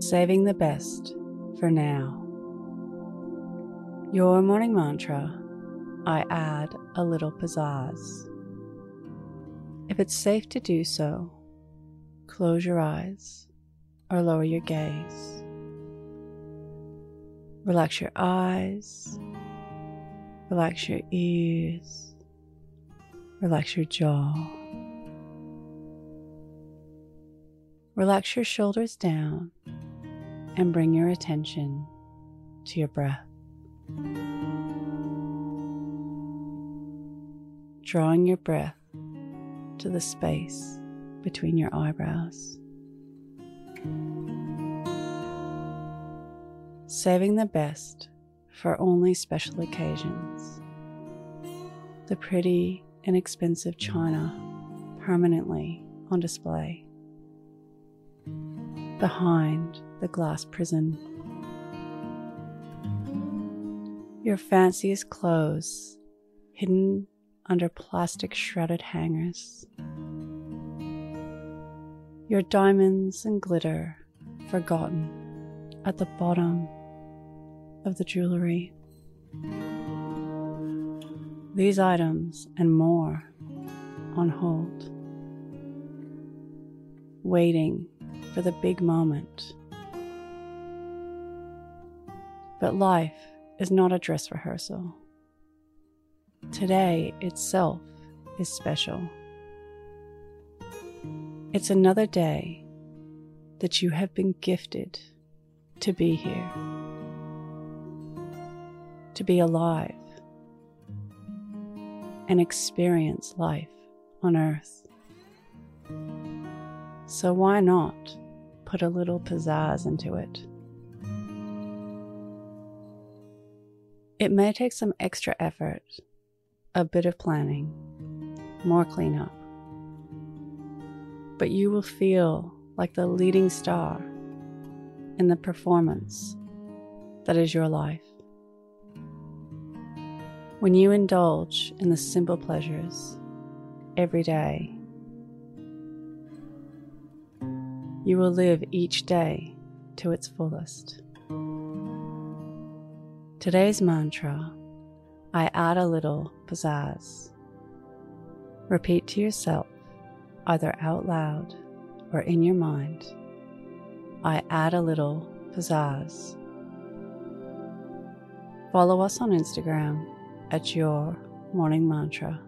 saving the best for now. Your morning mantra I add a little pizzazz. If it's safe to do so, close your eyes or lower your gaze. Relax your eyes, relax your ears, relax your jaw. Relax your shoulders down and bring your attention to your breath. Drawing your breath to the space between your eyebrows. Saving the best for only special occasions. The pretty, inexpensive china permanently on display. Behind the glass prison. Your fanciest clothes hidden under plastic shredded hangers. Your diamonds and glitter forgotten at the bottom of the jewelry. These items and more on hold, waiting for the big moment. But life is not a dress rehearsal. Today itself is special. It's another day that you have been gifted to be here, to be alive, and experience life on earth. So, why not put a little pizzazz into it? It may take some extra effort, a bit of planning, more cleanup, but you will feel like the leading star in the performance that is your life. When you indulge in the simple pleasures every day, you will live each day to its fullest. Today's mantra I add a little pizzazz. Repeat to yourself, either out loud or in your mind, I add a little pizzazz. Follow us on Instagram at Your Morning Mantra.